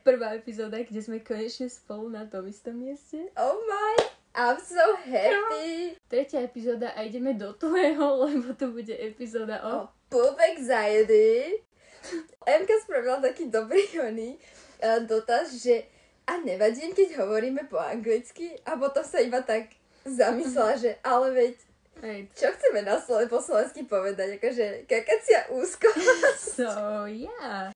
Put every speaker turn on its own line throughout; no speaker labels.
prvá epizóda, kde sme konečne spolu na tom istom mieste.
Oh my, I'm so happy.
Tretia epizóda a ideme do tvojho, lebo to bude epizóda o...
Oh, poop anxiety. Emka spravila taký dobrý oný uh, dotaz, že a nevadí, keď hovoríme po anglicky a potom sa iba tak zamyslela, že ale veď
Hej.
čo chceme na slove po slovensky povedať, akože kakacia úzko.
So, yeah.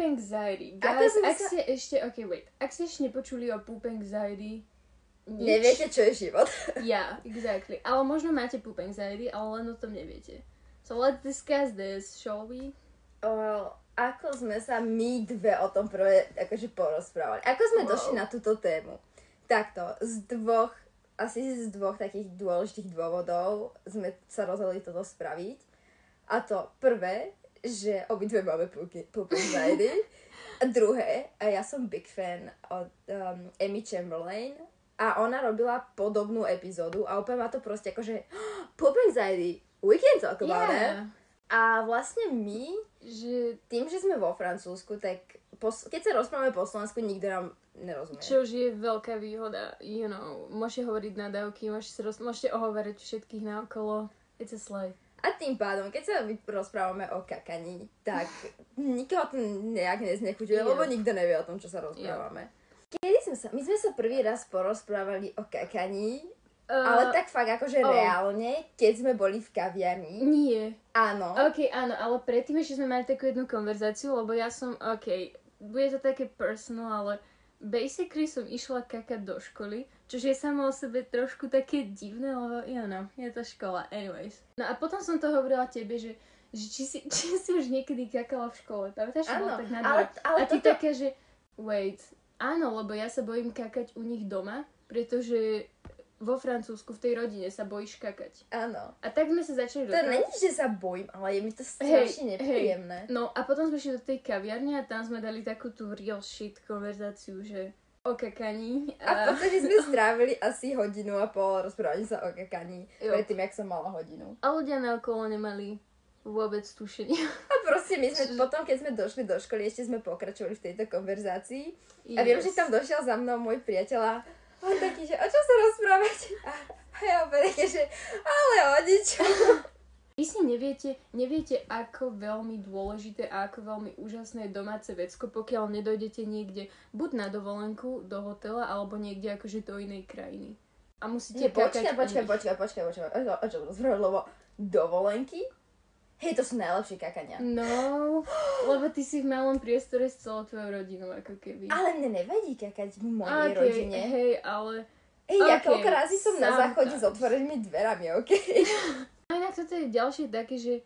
Poop anxiety. Guys, ak
sa-
ste ešte... Ok, wait. Ak ste ešte nepočuli o poop anxiety, nič.
Neviete, čo je život.
Yeah, exactly. Ale možno máte poop anxiety, ale len o tom neviete. So let's discuss this, shall we?
O, ako sme sa my dve o tom prvé akože porozprávali. Ako sme
Wow.
došli na túto tému. Takto, z dvoch, asi z dvoch takých dôležitých dôvodov sme sa rozhodli toto spraviť. A to prvé, že obidve máme anxiety. A druhé, a ja som big fan od um, Amy Chamberlain a ona robila podobnú epizódu a úplne ma to proste akože poop anxiety, we can talk about it. A vlastne my
Že,
tým, že sme vo Francúzsku, tak pos- keď sa rozprávame po Slovensku, nikto nám nerozumie.
čo je veľká výhoda, you know, môžete hovoriť nadávky, môžete, sa roz, môžete ohovárať všetkých naokolo. It's a slay.
A tým pádom, keď sa my rozprávame o kakaní, tak nikoho to nejak neznechuťuje,
Jo.
lebo nikto nevie o tom, čo sa rozprávame. Kedy sme sa, my sme sa prvý raz porozprávali o kakaní,
Uh,
ale tak fakt akože
oh.
reálne, keď sme boli v kaviarni.
Nie.
Áno.
OK, áno, ale predtým ešte sme mali takú jednu konverzáciu, lebo ja som, OK, bude to také personal, ale basically som išla kakať do školy, čo je samo o sebe trošku také divné, lebo, you know, je to škola, anyways. No a potom som to hovorila tebe, že, že či, si, či si už niekedy kakala v škole, pamätáš?
Áno,
tak na
ale- ale
A ty
toto-
taká, že, wait, áno, lebo ja sa bojím kakať u nich doma, pretože vo Francúzsku v tej rodine sa bojíš kakať.
Áno.
A tak sme sa začali
To není, že sa bojím, ale je mi to strašne nepríjemné.
No a potom sme šli do tej kaviarne a tam sme dali takú tú real shit konverzáciu, že o kakaní.
A v podstate sme strávili asi hodinu a pol rozprávali sa o kakaní,
Jo.
predtým, jak som mala hodinu.
a ľudia naokolo nemali vôbec tušenia.
A proste my sme potom, keď sme došli do školy, ešte sme pokračovali v tejto konverzácii. A viem, že tam došiel za mnou môj priateľ a on taký, že o čo sa rozprávate? A, a ja úplne také, že ale o ničom.
Vy si neviete, neviete, ako veľmi dôležité a ako veľmi úžasné je domáce vecko, pokiaľ nedojdete niekde buď na dovolenku do hotela, alebo niekde akože do inej krajiny. A musíte kakať
Počkaj, počkaj, počkaj, počkaj, počkaj, o, o čom rozprávať, lebo dovolenky? Hej, to sú najlepšie kakania.
No, lebo ty si v malom priestore s celou tvojou rodinou, ako keby.
Ale mne nevadí kakať v mojej
Okej,
rodine.
Hej, ale
Hej, ja
okej,
koľko som na záchode s otvorenými dverami, okej?
A inak toto je ďalšie také, že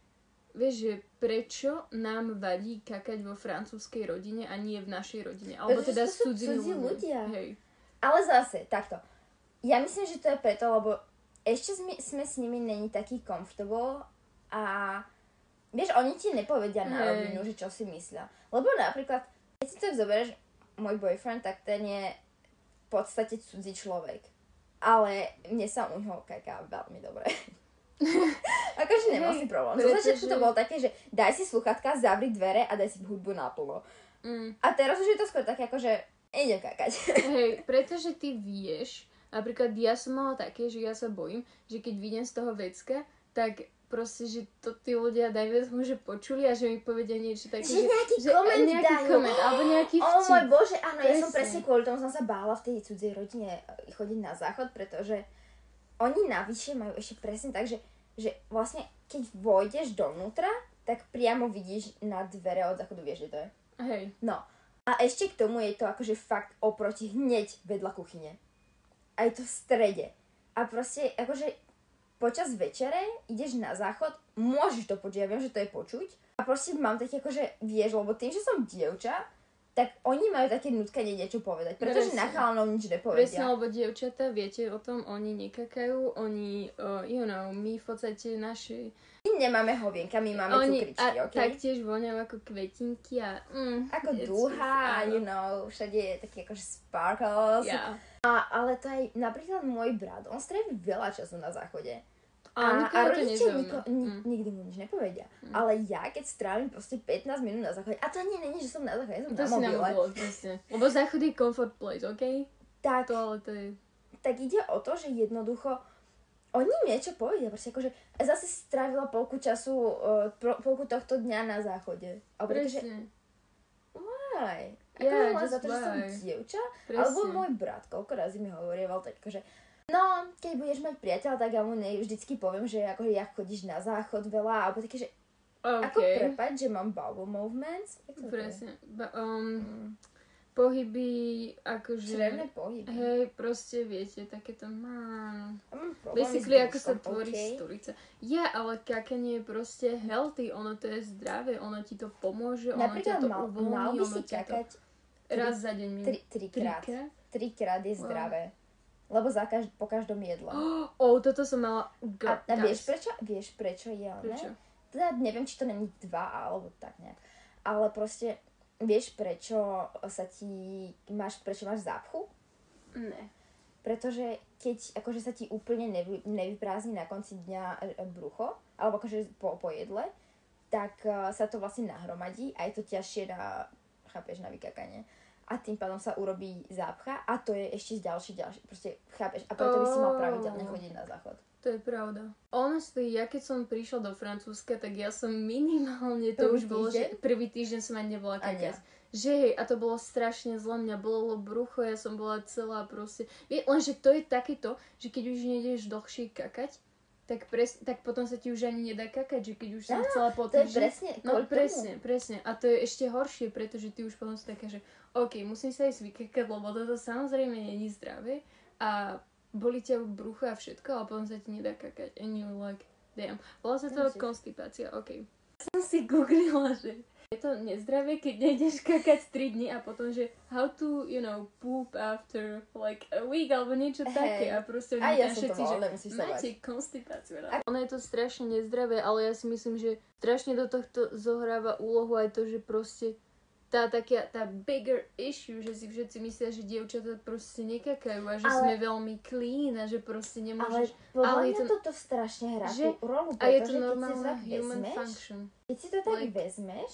vieš, že prečo nám vadí kakať vo francúzskej rodine a nie v našej rodine? Alebo
Pretože
teda
to
s
cudzí ľudia.
Hej.
Ale zase, takto. Ja myslím, že to je preto, lebo ešte sme, sme s nimi není taký comfortable a vieš, oni ti nepovedia na rovinu, že čo si myslia. Lebo napríklad, keď si tak zoberieš, môj boyfriend, tak ten je v podstate cudzí človek. Ale mne sa u neho kaká veľmi dobre. akože
Hej,
si problém. Zo začiatku to bolo také, že daj si sluchatka, zavri dvere a daj si hudbu naplno.
Mm.
A teraz už je to skôr také, akože idem kakať.
Hej, pretože ty vieš, napríklad ja som mala také, že ja sa bojím, že keď vidím z toho vecka, tak proste, že to tí ľudia dajme tomu, že počuli a že mi povedia niečo také,
Že nejaký koment
nejaký
dajú.
koment, alebo nejaký
O
vtip.
môj bože, áno, ja som
Presne.
presne kvôli tomu som sa bála v tej cudzej rodine e, chodiť na záchod, pretože oni navyše majú ešte presne tak, že, že vlastne keď vojdeš dovnútra, tak priamo vidíš na dvere od záchodu, vieš, že to je.
Hej,
No. A ešte k tomu je to akože fakt oproti hneď vedľa kuchyne. A je to v strede. A proste akože počas večere ideš na záchod, môžeš to počuť, ja viem, že to je počuť. A proste mám taký akože, vieš, lebo tým, že som dievča, tak oni majú také nutkanie niečo povedať, pretože
Presne.
na chalanov nič
Presne,
nepovedia.
lebo dievčatá, viete o tom, oni nekakajú, oni, uh, you know, my v podstate naši...
My nemáme hovienka, my máme
oni
cukričky,
a
ok?
taktiež voňajú ako kvetinky a... Mm,
Ako dúha, you know, všade je taký akože sparkles.
Yeah.
A, ale to aj napríklad môj brat, on strávi veľa času na záchode.
A, to
rodičia niko, ni,
Mm.
nikdy mu nič nepovedia. Ale ja, keď strávim proste 15 minút na záchode, a to ani není, že som na záchode, ja som
To
na
na
mobile,
presne. Lebo záchod je comfort place, OK?
tak,
To ale to je...
tak ide o to, že jednoducho oni mi niečo povedia, proste akože zase strávila polku času, uh, pro, polku tohto dňa na záchode. A pretože, why? Ako
Yeah,
len za to, že som
why?
dievča?
Presne.
Alebo môj brat, koľko razy mi hovorieval, tak akože No, keď budeš mať priateľa, tak ja mu ne, vždycky poviem, že ako ja chodíš na záchod veľa, alebo také, že ako
OK.
prepať, že mám bowel movements.
Presne. Ba, um,
Mm.
pohyby, akože...
Črevné pohyby.
Hej, proste viete, takéto... Mm,
mám problém
basically, ako sa tvorí
okej?
stolica. Je, ale kakanie je proste healthy, ono to je zdravé, ono ti to pomôže, ono
Napríklad
ťa to
mal,
uvoľní,
mal by
ono
si
ťa to...
kakať
Raz za deň
tri, trikrát.
Trikrát?
Trikrát je
Wow.
zdravé. Lebo za každ- po každom jedle.
Oh, toto som mala...
A,
God,
a vieš prečo? Vieš prečo je ne?
Prečo?
Teda neviem, či to není dva, alebo tak nejak. Ale proste, vieš prečo sa ti, máš, prečo máš zápchu?
Ne.
Pretože keď akože sa ti úplne nevy, nevyprázdni na konci dňa e, e, brucho, alebo akože po, po jedle, tak uh, sa to vlastne nahromadí a je to ťažšie na, chápeš, na vykakanie. A tým pádom sa urobí zápcha a to je ešte ďalší, ďalší, proste chápeš. A preto by si mal pravidelne chodiť na záchod.
To je pravda. Honestly, ja keď som prišla do Francúzska, tak ja som minimálne, to
Prvý
už bolo,
týždeň?
že prvý týždeň som ani nebola kakať. Že hej, a to bolo strašne zle, mňa bolelo brucho, ja som bola celá proste... Lenže to je takéto, že keď už nejdeš dlhšie kakať, tak, pres, tak potom sa ti už ani nedá kakať, že keď už som chcela po týždni...
presne
No presne, presne. A to je ešte horšie, pretože ty už potom si taká, že OK, musím sa ísť vykakať, lebo toto samozrejme není zdravé a boli ťa brucho a všetko, ale potom sa ti nedá kakať. And you're like, damn. Volá sa to konstipácia, OK. Som si googlila, že je to nezdravé, keď nejdeš kakať 3 dní a potom, že how to, you know, poop after like a week alebo niečo
Hej.
také a proste
A
oni
ja
všetci, že máte konstipáciu. A... Ono je to strašne nezdravé, ale ja si myslím, že strašne do tohto zohráva úlohu aj to, že proste tá taká, tá bigger issue, že si všetci myslia, že dievčatá proste nekakajú a že
Ale-
sme veľmi clean a že proste
Ale
nemôžeš...
podľa
ale je to-
toto strašne hrá
že-
tú rolu,
A je to normálna human
vezmeš,
function.
keď si to tak
Like-
vezmeš,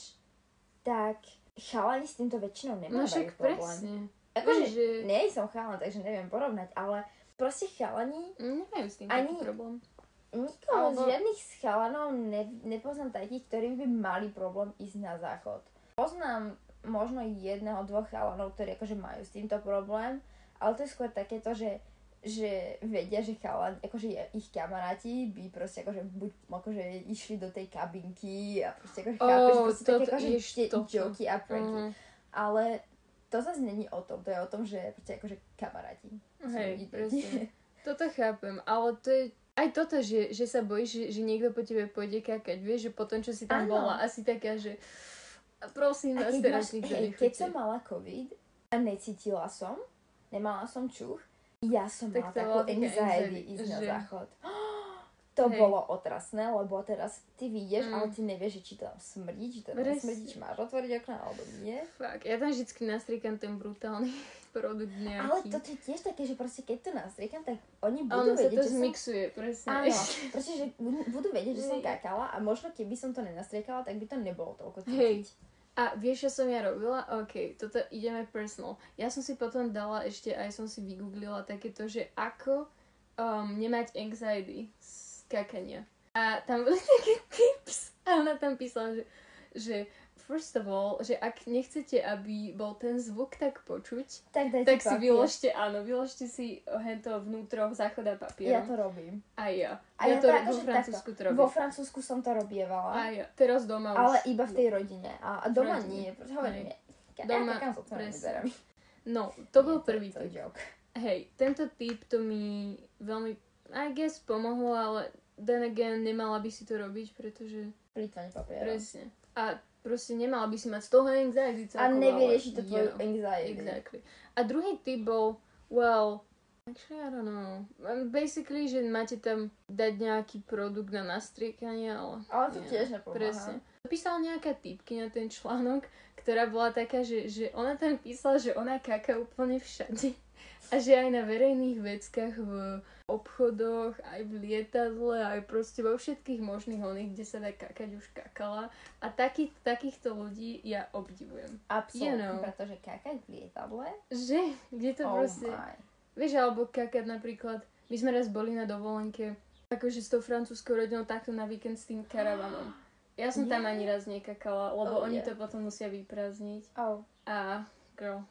tak chalani s týmto väčšinou
No
nemávajú
však
problém.
presne.
Akože,
že-
nie som chalan, takže neviem porovnať, ale proste chalani,
Nemajú s tým
Ani-
problém.
nikoho
Alebo-
z žiadnych z chalanov ne, nepoznám takých, ktorí by mali problém ísť na záchod. Poznám možno jedného, dvoch chalanov, ktorí akože majú s týmto problém, ale to je skôr takéto, že že vedia, že chalan, akože ich kamaráti by proste akože buď akože išli do tej kabinky a proste akože
Ó,
chápeš, proste také akože tie joky a pranky.
Mhm.
Ale to zase není o tom, to je o tom, že proste akože kamaráti.
Hej, presne. Toto chápem, ale to je aj toto, že, že sa bojíš, že, že niekto po tebe pôjde kakať, vieš, že potom, čo si tam
Áno.
bola, asi taká, že prosím
A
vás, teraz
máš,
nikto
hej, keď som mala covid a necítila som, nemala som čuch, ja som
Tak
mala
to
takú anxiety ísť na
že-
záchod. To
Hej.
bolo otrasné, lebo teraz ty vyjdeš,
Mm.
ale ty nevieš, či to tam smrdí, či to tam smrdí, či máš otvoriť okna, alebo nie.
Fakt, ja tam vždycky nastriekam ten brutálny produkt nejaký.
Ale toto je tiež také, že proste keď to nastriekam, tak oni budú
ono sa
vedieť,
to
že som...
zmixuje, presne.
Áno, proste, že budú- vedieť, že som kakala a možno keby som to nenastriekala, tak by to nebolo toľko cítiť.
Hej. A vieš, čo som ja robila? OK, toto ideme personal. Ja som si potom dala ešte, aj som si vygooglila takéto, že ako um, nemať anxiety z kakania. A tam boli také tips. A ona tam písala, že, že first of all, že ak nechcete, aby bol ten zvuk tak počuť,
Tak dajte
tak si
papier.
vyložte, áno, vyložte si hento vnútro záchoda
Ja
papierom.
to robím.
A ja.
A
ja,
ja
to
to
vo Francúzsku to robím.
Vo Francúzsku som to robievala.
A ja. Teraz doma
Ale
už.
iba v tej rodine. A a doma
rodine.
nie, pretože hovorím,
Hej.
ja
Doma,
otvorenými
presne. No, to bol
Nie,
prvý
to
tip.
joke.
Hej, tento tip to mi veľmi, I guess, pomohlo, ale then again, nemala by si to robiť, pretože
Plýtvanie papierom.
presne. A proste nemala by si mať z toho anxiety
A
celkovo,
nevyrieši to tvoju anxiety.
Exactly. A druhý typ bol, well, actually I don't know. Um, Basically, že máte tam dať nejaký produkt na nastriekanie, ale...
Ale to
nie,
tiež nepomáha.
Presne. Písala nejaká typky na ten článok, ktorá bola taká, že, že ona tam písala, že ona kaká úplne všade. A že aj na verejných veckách v obchodoch, aj v lietadle, aj proste vo všetkých možných oných, kde sa dá kakať, už kakala. A taký, takýchto ľudí ja obdivujem.
Absolutne,
You know.
pretože kakať v lietadle,
Že? Kde to
oh
proste...
my.
Vieš, alebo kakať napríklad, my sme raz boli na dovolenke, akože s tou francúzskou rodinou takto na víkend s tým karavanom. Ja som tam
Yeah.
ani raz nekakala, lebo
Oh,
oni
yeah.
to potom musia vyprázdniť.
Oh.
A, girl,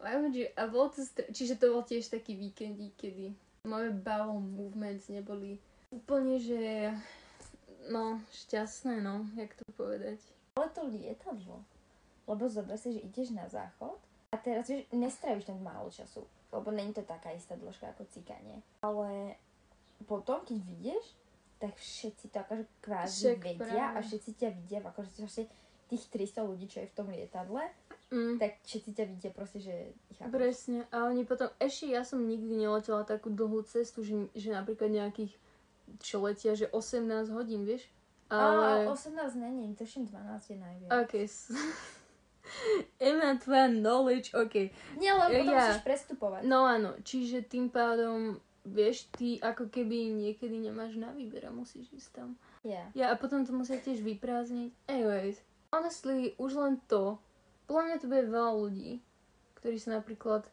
a bolo to, str- čiže to bol tiež taký víkendík, kedy moje bowel movements neboli úplne, že, no, šťastné, no, jak to povedať.
Ale to lietadlo. Lebo zober si, že ideš na záchod a teraz vieš, nestravíš tam málo času. Lebo není to taká istá dĺžka ako cikanie. Ale potom, keď vidieš, tak všetci to akože kvázi
Však
vedia
práve.
a všetci ťa vidia, akože proste tých 300 ľudí, čo je v tom lietadle,
Mm.
tak všetci ťa vidia proste, že ich.
Presne. A oni potom, ešte ja som nikdy neletela takú dlhú cestu, že, že napríklad nejakých, čo letia, že 18 hodín, vieš?
Ale...
Ale...
18 není, tuším 12 je najviac.
OK. Emma, tvoja knowledge, OK.
Nie, lebo potom
Ja.
musíš prestupovať.
No áno, čiže tým pádom, vieš, ty ako keby niekedy nemáš na výber a musíš ísť tam.
Yeah.
Ja a potom to musia tiež vyprázdniť. Anyways, honestly, už len to, podľa mňa to bude veľa ľudí, ktorí sa napríklad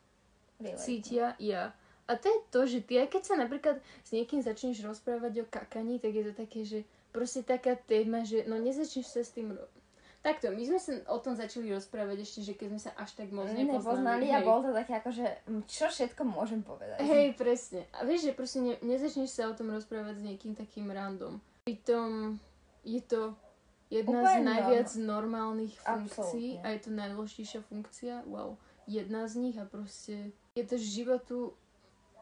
Really.
cítia ja. A to je to, že ty, aj keď sa napríklad s niekým začneš rozprávať o kakaní, tak je to také, že proste taká téma, že no nezačneš sa s tým ro- Takto, my sme sa o tom začali rozprávať ešte, že keď sme sa až tak moc nepoznali.
Nepoznali a
hej.
bol to také ako, že čo všetko môžem povedať.
Hej, presne. A vieš, že proste ne, nezačneš sa o tom rozprávať s niekým takým random. Pritom je to jedna z
Úplne
najviac normálnych funkcií
Absolútne.
a je to najdôležitejšia funkcia. Wow. Jedna z nich a proste je to životu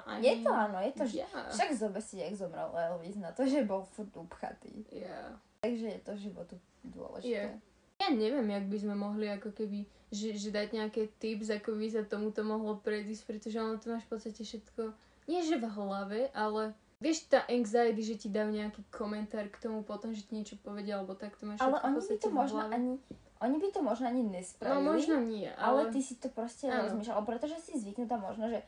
ani...
Je to áno, je to.
Yeah.
Však zober si, jak zomrel Elvis na to, že bol furt upchatý.
Yeah.
Takže je to životu dôležité.
Je. Ja neviem, jak by sme mohli ako keby, že, že dať nejaké tips, ako by sa tomuto mohlo predísť, pretože ono to máš v podstate všetko, nie že v hlave, ale vieš tá anxiety, že ti dajú nejaký komentár k tomu potom, že ti niečo povedia, alebo tak to máš
Ale oni by to možno ani... Oni by to možno ani
No
nespravili.
možno nie,
ale...
ale...
ty si to proste
Áno.
rozmýšľal, pretože si zvyknutá možno, že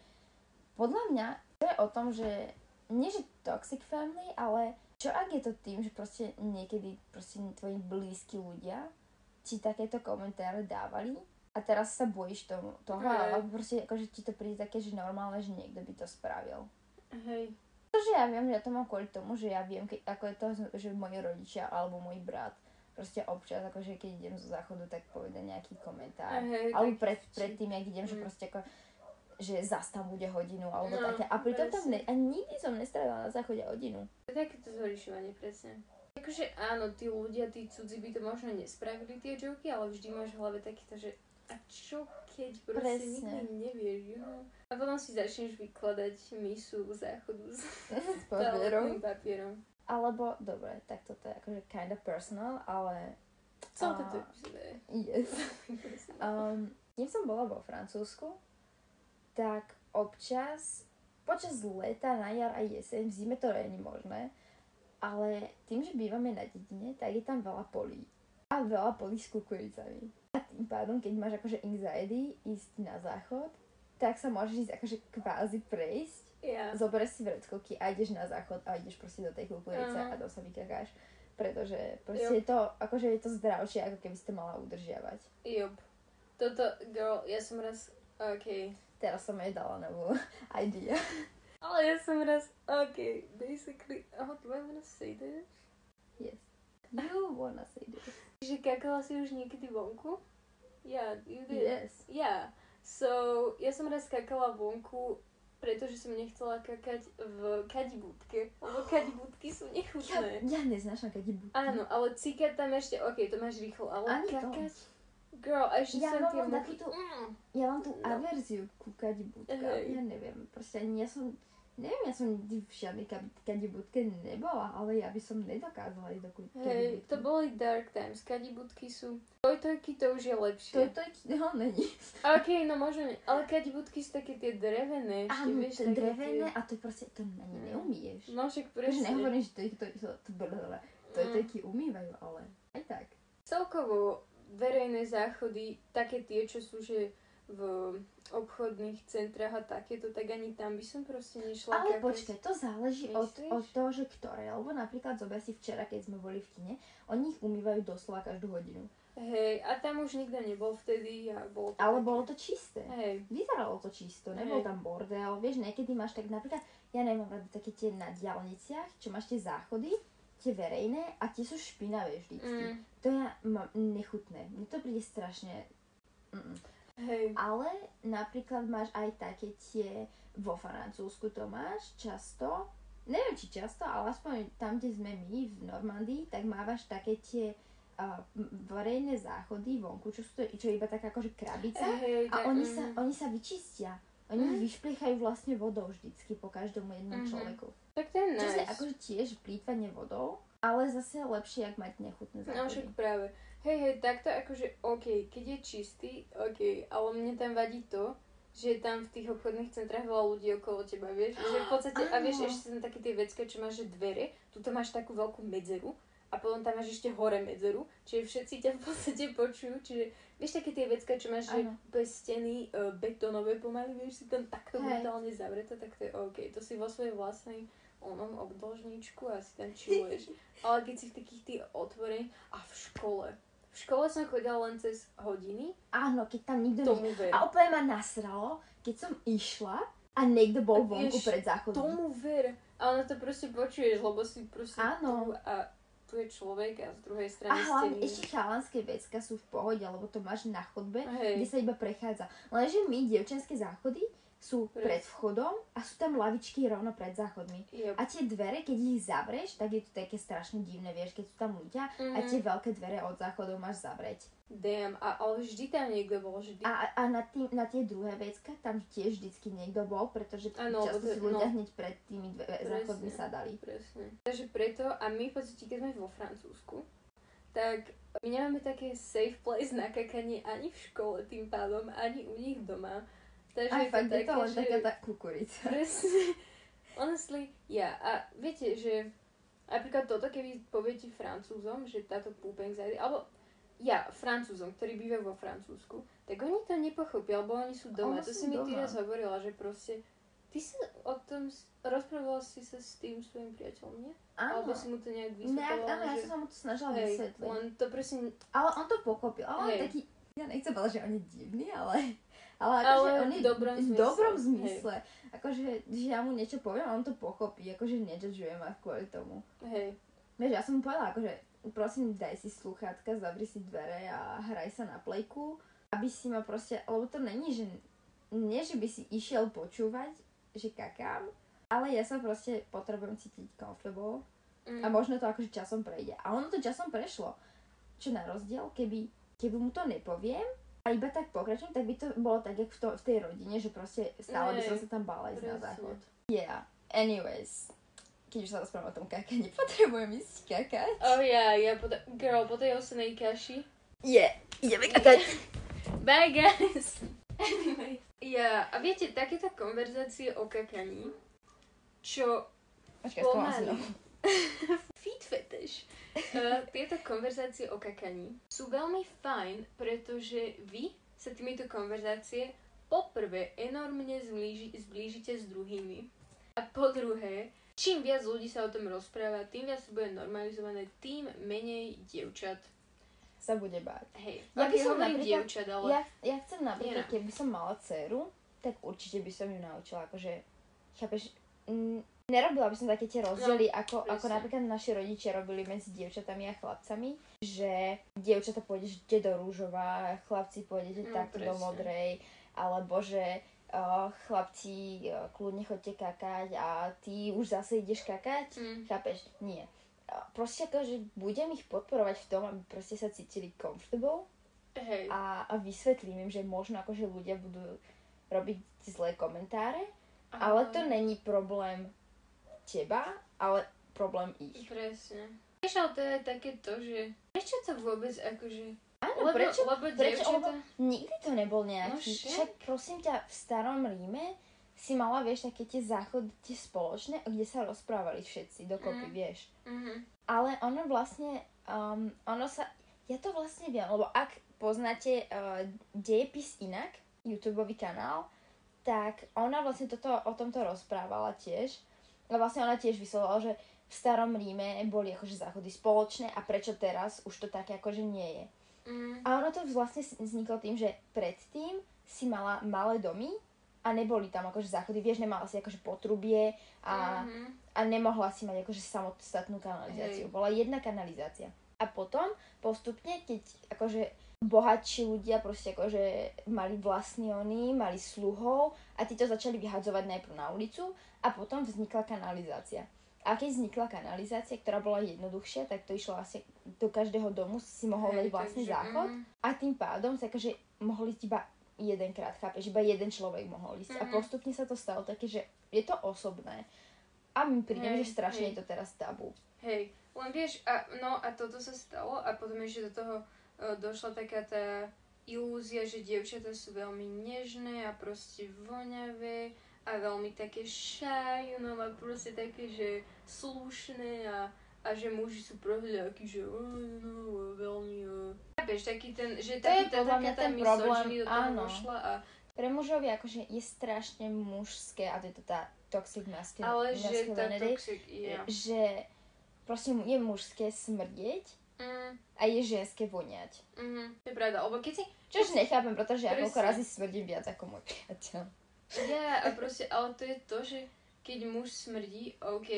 podľa mňa to je o tom, že nie že toxic family, ale čo ak je to tým, že proste niekedy proste tvoji blízki ľudia ti takéto komentáre dávali a teraz sa bojíš tomu, toho,
Hej.
alebo proste akože ti to príde také, že normálne, že niekto by to spravil.
Hej.
Pretože ja viem, že ja to mám kvôli tomu, že ja viem, keď, ako je to, že moji rodičia alebo môj brat proste občas, akože keď idem zo záchodu, tak poveda nejaký komentár.
Hej,
Alebo
tak-
pred, predtým, jak idem, že
Mm.
proste ako že zastav bude hodinu alebo
No,
také. A pritom tam ne, a nikdy som nestravila na záchode hodinu.
Takéto zhoršovanie, presne. Akože áno, tí ľudia, tí cudzí by to možno nespravili tie joky, ale vždy máš v hlave takýto, že a čo keď proste
Presne.
nikdy nevieš, you know? A potom si začneš vykladať misu záchodu s
S papierom.
papierom.
Alebo, dobre, tak toto je akože kind of personal, ale
toto epizóda je?
yes. Um, keď som bola vo Francúzsku, tak občas počas leta, na jar a jeseň, v zime to nie je možné, ale tým, že bývame na dedine, tak je tam veľa polí. A veľa polí s kukuricami. Tým pádom, keď máš akože anxiety ísť na záchod, tak sa môžeš ísť akože kvázi prejsť,
Ja.
zoberieš si vreckovky a ideš na záchod a ideš proste do tej kukurice
Aha.
a tam sa vykakáš. Pretože proste je to, akože je to zdravšie, ako keby si to mala udržiavať.
Jop. Toto, girl, ja som raz, ok.
Teraz som jej dala novú idea.
Ale ja som raz, ok, basically, oh, do I wanna say this?
Yes. You wanna say this.
Že kakala si už niekedy vonku? Yeah, you did.
Yes.
Yeah. So, ja som raz kakala vonku, pretože som nechcela kakať v kadibúdke, lebo kadibúdky sú
Ja,
nechutné.
ja neznášam kadibu.
Áno, ale cikať tam ešte, ok, to máš rýchlo, ale
Ani to.
kakať... Girl, a ešte
Ja
som tie muchy...
tú-
Mm.
Ja mám tú
No.
averziu ku kadibúdkam.
Hej.
Ja neviem, proste ani ja som Neviem, ja som nikdy v žiadnej kadi- kadibudke nebola, ale ja by som nedokázala ísť do ku-
Hej,
kadibudky.
to boli dark times. Kadibudky sú... Tojtojky to už je lepšie.
To, to je, no, není.
OK, no možno, nie. ale kadibudky sú také tie drevené
Áno,
vieš,
to drevené
Tie...
a to proste, to ani
Mm.
neumieš.
No však presne.
nehovorím, že to, to, to, to, blablabla. to,
Mm.
umývajú, ale aj tak.
Celkovo verejné záchody, také tie, čo sú že v obchodných centrách a takéto, tak ani tam by som proste nešla
Ale počkaj, to záleží od, od toho, že ktoré. Lebo napríklad zober si včera, keď sme boli v kine, oni ich umývajú doslova každú hodinu.
Hej, a tam už nikto nebol vtedy a bolo to
Ale
také...
bolo to čisté.
Hej,
Vyzeralo to čisto, nebol
Hej.
tam bordel. Vieš, niekedy máš tak napríklad, ja nemám rada také tie na diálniciach, čo máš tie záchody, tie verejné a tie sú špinavé vždycky.
mm,
To ja mám nechutné. Mne to príde strašne... Mm.
Hej.
Ale napríklad máš aj také tie, vo Francúzsku to máš často, neviem či často, ale aspoň tam, kde sme my v Normandii, tak mávaš také tie uh, verejné záchody vonku, čo, sú to, čo je iba taká akože krabica
Hej,
a oni
mm.
sa, oni sa vyčistia. Oni ich vyšpliechajú vlastne vodou vždycky po každom jednom
Mhm.
človeku.
Tak to je
Čo
nice.
je akože tiež plýtvanie vodou, ale zase lepšie, ak mať nechutné
No však
záchody.
práve. Hej, hej, takto akože OK, keď je čistý, OK, ale mne tam vadí to, že je tam v tých obchodných centrách veľa ľudí okolo teba, vieš, že v podstate, a vieš, ešte sú tam také tie vecka, čo máš, že dvere, tu máš takú veľkú medzeru a potom tam máš ešte hore medzeru, čiže všetci ťa v podstate počujú, čiže vieš také tie vecka, čo máš, že
Áno.
bez steny uh, betónové pomaly, vieš, si tam takto brutálne zavreté, tak to je OK, to si vo svojej vlastnej onom obdĺžničku a si tam chilluješ. Ale keď si v takých tých otvorených a v škole. V škole som chodila len cez hodiny,
Áno, keď tam nikto
tomu ver.
A úplne ma nasralo, keď som išla a niekto bol
A
vonku pred záchodom.
Tomu ver. Ale to proste počuješ, lebo si proste
Áno.
a tu je človek a z druhej
A
strany
hlavne
steny.
ešte chalanské vecka sú v pohode, lebo to máš na chodbe,
Hej.
kde sa iba prechádza. Lenže my, dievčenské záchody, sú pred vchodom a sú tam lavičky rovno pred záchodmi.
Yep.
A tie dvere, keď ich zavreš, tak je to také strašne divné, vieš, keď sú tam ľudia a
Mhm.
tie veľké dvere od záchodov máš zavrieť.
Damn, a, ale vždy tam niekto bol, vždy.
A, a na, tým, na tie druhé vecka tam tiež vždycky niekto bol, pretože
Áno,
často si ľudia
no.
hneď pred tými dve,
Presne.
záchodmi sadali.
Presne. Takže preto, a my v podstate, keď sme vo Francúzsku, tak my nemáme také safe place na kakanie ani v škole tým pádom, ani u nich doma. Takže
Aj fakt, je to len
že...
taká tá kukurica.
Presne. Honestly, ja. A viete, že napríklad toto, keby poviete Francúzom, že táto poop anxiety, alebo ja, Francúzom, ktorí bývajú vo Francúzsku, tak oni to nepochopia, lebo oni sú doma.
Oni
to si mi ty raz hovorila, že proste Ty si o tom, rozprávala si sa s tým svojim priateľom, nie?
Áno.
Alebo si mu to nejak vysvetlovala,
áno, ja som sa mu to snažila
Hej,
vysvetliť.
len to presne...
Ale on to pochopil. Ale on taký, ja nechcem povedať, že on je divný, ale... Ale, akože
Ale
on
v dobrom
v
zmysle,
dobrom
hej.
zmysle. Akože, že ja mu niečo poviem a on to pochopí. Akože nedžadžujem ma kvôli tomu.
Hej,
Vieš, ja som mu povedala, akože prosím, daj si sluchátka, zavri si dvere a hraj sa na plejku, aby si ma proste, lebo to není, že nie, že by si išiel počúvať, že kakám, ale ja sa proste potrebujem cítiť comfortable
mm.
a možno to akože časom prejde. A ono to časom prešlo. Čo na rozdiel, keby, keby mu to nepoviem a iba tak pokračujem, tak by to bolo tak, jak v, to, v tej rodine, že proste stále by som sa tam bála ísť na záchod. Yeah, anyways. Keď už sa rozprávame o tom kake, nepotrebujem ísť kakať.
Oh ja, ja po, ta- girl, po tej osenej kaši.
Yeah, ideme kakať.
Bye guys! Anyway. Ja, a viete, takéto konverzácie o kakaní, čo
Počkaj,
Pomaly. Feed fetish. Uh, tieto konverzácie o kakaní sú veľmi fajn, pretože vy sa týmito konverzácie poprvé enormne zblíži, zblížite s druhými. A po druhé, čím viac ľudí sa o tom rozpráva, tým viac bude normalizované, tým menej dievčat.
Sa bude báť.
Hej,
Ja by som
hovorím dievčat, ale...
Ja, ja chcem napríklad,
Nie.
keby som mala dceru, tak určite by som ju naučila, akože, chápeš, nerobila by som také tie rozdiely, ako, ako
presne.
napríklad naši rodičia robili medzi dievčatami a chlapcami, že dievčata pôjdete do rúžova, chlapci pôjdete
No,
takto do
presne.
modrej, alebo že uh, chlapci uh, kľudne chodte kakať a ty už zase ideš kakať,
Mm,
chápeš? Nie. A Proste akože budem ich podporovať v tom, aby proste sa cítili comfortable
hej,
a, a vysvetlím im, že možno akože ľudia budú robiť zlé komentáre, ale to není problém teba, ale problém ich.
Presne. Vieš, ale to je také to, že... Prečo to vôbec akože...
Áno,
lebo,
prečo,
lebo
prečo, lebo nikdy to nebol nejaký.
No však.
však prosím ťa, v starom Ríme si mala, vieš, také tie záchody tie spoločné, kde sa rozprávali všetci dokopy,
Mm.
vieš.
Mhm.
Ale ono vlastne, um, ono sa, ja to vlastne viem, lebo ak poznáte uh, Dejepis inak, YouTube kanál, tak ona vlastne toto, o tomto rozprávala tiež. A vlastne ona tiež vyslovila, že v starom Ríme boli akože záchody spoločné a prečo teraz už to také akože nie je.
Mm.
A ono to vlastne vzniklo tým, že predtým si mala malé domy a neboli tam akože záchody, vieš, nemala si akože potrubie a,
Mhm.
a nemohla si mať akože samostatnú kanalizáciu.
Hej.
Bola jedna kanalizácia. A potom postupne, keď akože bohatší ľudia proste akože mali vlastní oni, mali sluhov a tí to začali vyhadzovať najprv na ulicu a potom vznikla kanalizácia. A keď vznikla kanalizácia, ktorá bola jednoduchšia, tak to išlo asi do každého domu, si mohol mať vlastný
takže,
záchod
mhm.
a tým pádom sa akože mohli ísť iba jedenkrát, chápeš, iba jeden človek mohol ísť. A
Mhm.
postupne sa to stalo také, že je to osobné. A mi príde, že strašne
hej.
je to teraz tabu.
Hej, len vieš, a, no a toto sa stalo a potom ešte do toho uh, došla taká tá ilúzia, že dievčatá sú veľmi nežné a proste voňavé a veľmi také shy, no a proste také, že slušné a, a že muži sú proste takí, že oh, no, veľmi... Uh, chápeš, taký ten, že
To je
taký tá,
podľa
taká tá misogyny do toho
áno.
vošla a
Pre mužov je akože je strašne mužské, a to je to tá toxic masculinity,
ale že tá toxic, yeah.
že proste je mužské smrdieť
Mm,
a je ženské voňať.
mm, to je pravda, lebo keď si
Čož nechápem, pretože ja koľko razy smrdím viac ako môj priateľ.
Ja, a proste, ale to je to, že keď muž smrdí, OK,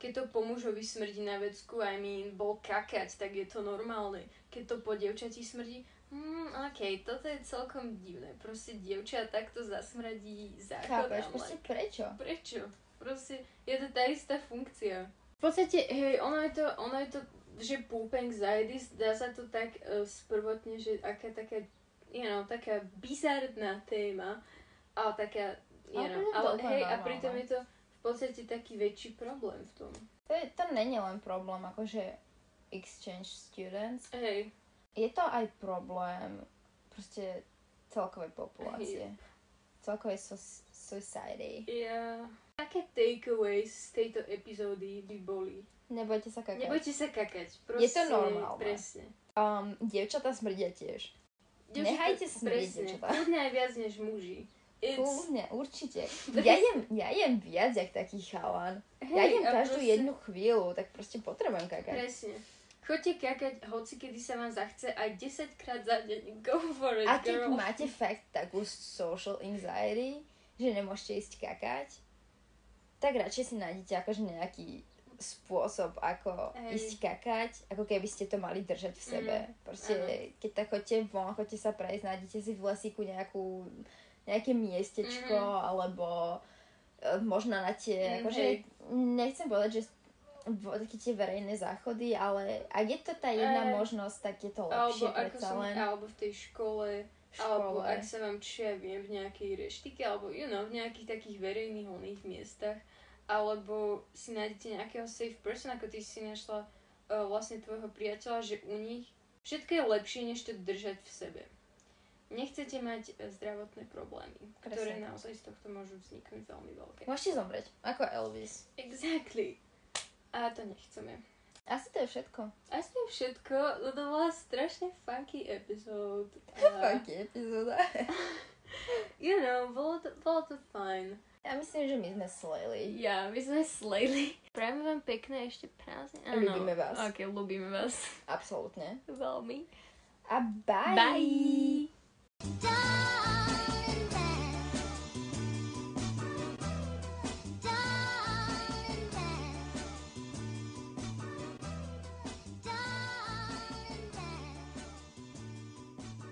keď to po mužovi smrdí na vecku, I mean, bol kakať, tak je to normálne. Keď to po dievčati smrdí, hmm, OK, toto je celkom divné. Proste dievča takto zasmradí záchod.
Chápeš, proste prečo?
prečo? Proste je to tá istá funkcia. V podstate, hej, ono je to, ono je to, že poop anxiety, dá sa to tak uh, sprvotne, že aká taká, you know, taká bizarná téma, ale taká, you
Ale
know, ale
úplne
hej, a pritom je to v podstate taký väčší problém v tom.
To, je, to není len problém, akože exchange students.
Hej,
Je to aj problém proste celkovej populácie. Celkovej so- society.
ja... Také takeaways z tejto epizódy by boli.
Nebojte sa kakať.
Nebojte sa kakať. Proste,
Je to normálne.
Presne.
Um, dievčatá smrdia tiež.
Dievčatá-
Nehajte smrdiť,
Presne.
dievčatá.
Kľudne aj viac než muži.
Kľudne, určite. Ja jem, ja jem viac, jak taký chalan. Ja
Hej,
jem každú
proste-
jednu chvíľu, tak proste potrebujem kakať.
Presne. Choďte kakať, hoci kedy sa vám zachce, aj 10 krát za deň. Go for it,
A keď
girl.
máte fakt takú social anxiety, že nemôžete ísť kakať, tak radšej si nájdete akože nejaký spôsob, ako
Hej.
ísť kakať, ako keby ste to mali držať v sebe.
Mm,
Proste,
áno.
keď tak chodíte von, chodíte sa prejsť, nájdete si v lesíku nejakú, nejaké miestečko,
Mhm.
alebo e, možno na tie,
Mm,
akože,
hej.
nechcem povedať, že také tie verejné záchody, ale ak je to tá jedna
Ej.
možnosť, tak je to
alebo,
lepšie
ako
predsa
som,
len
alebo v tej škole,
v
alebo
škole.
ak sa vám, ja viem, v nejakej reštike, alebo you know, v nejakých takých verejných oných miestach, alebo si nájdete nejakého safe person, ako ty si našla uh, vlastne tvojho priateľa, že u nich všetko je lepšie, než to držať v sebe. Nechcete mať e, zdravotné problémy, ktoré
Presne tak.
naozaj z tohto môžu vzniknúť veľmi veľké.
Môžete zomrieť, ako Elvis.
Exactly. A to nechceme.
Asi to je všetko.
Asi to je všetko. To bola strašne funky epizód.
Funky epizóda.
You know, bolo to, bolo to fajn.
Ja myslím, že my sme slejli.
Ja, my sme slejli. Prajeme vám pekné ešte prázdne.
Ľúbime vás.
Ok, ľúbime vás.
Absolútne.
Veľmi.
A bye.
Bye.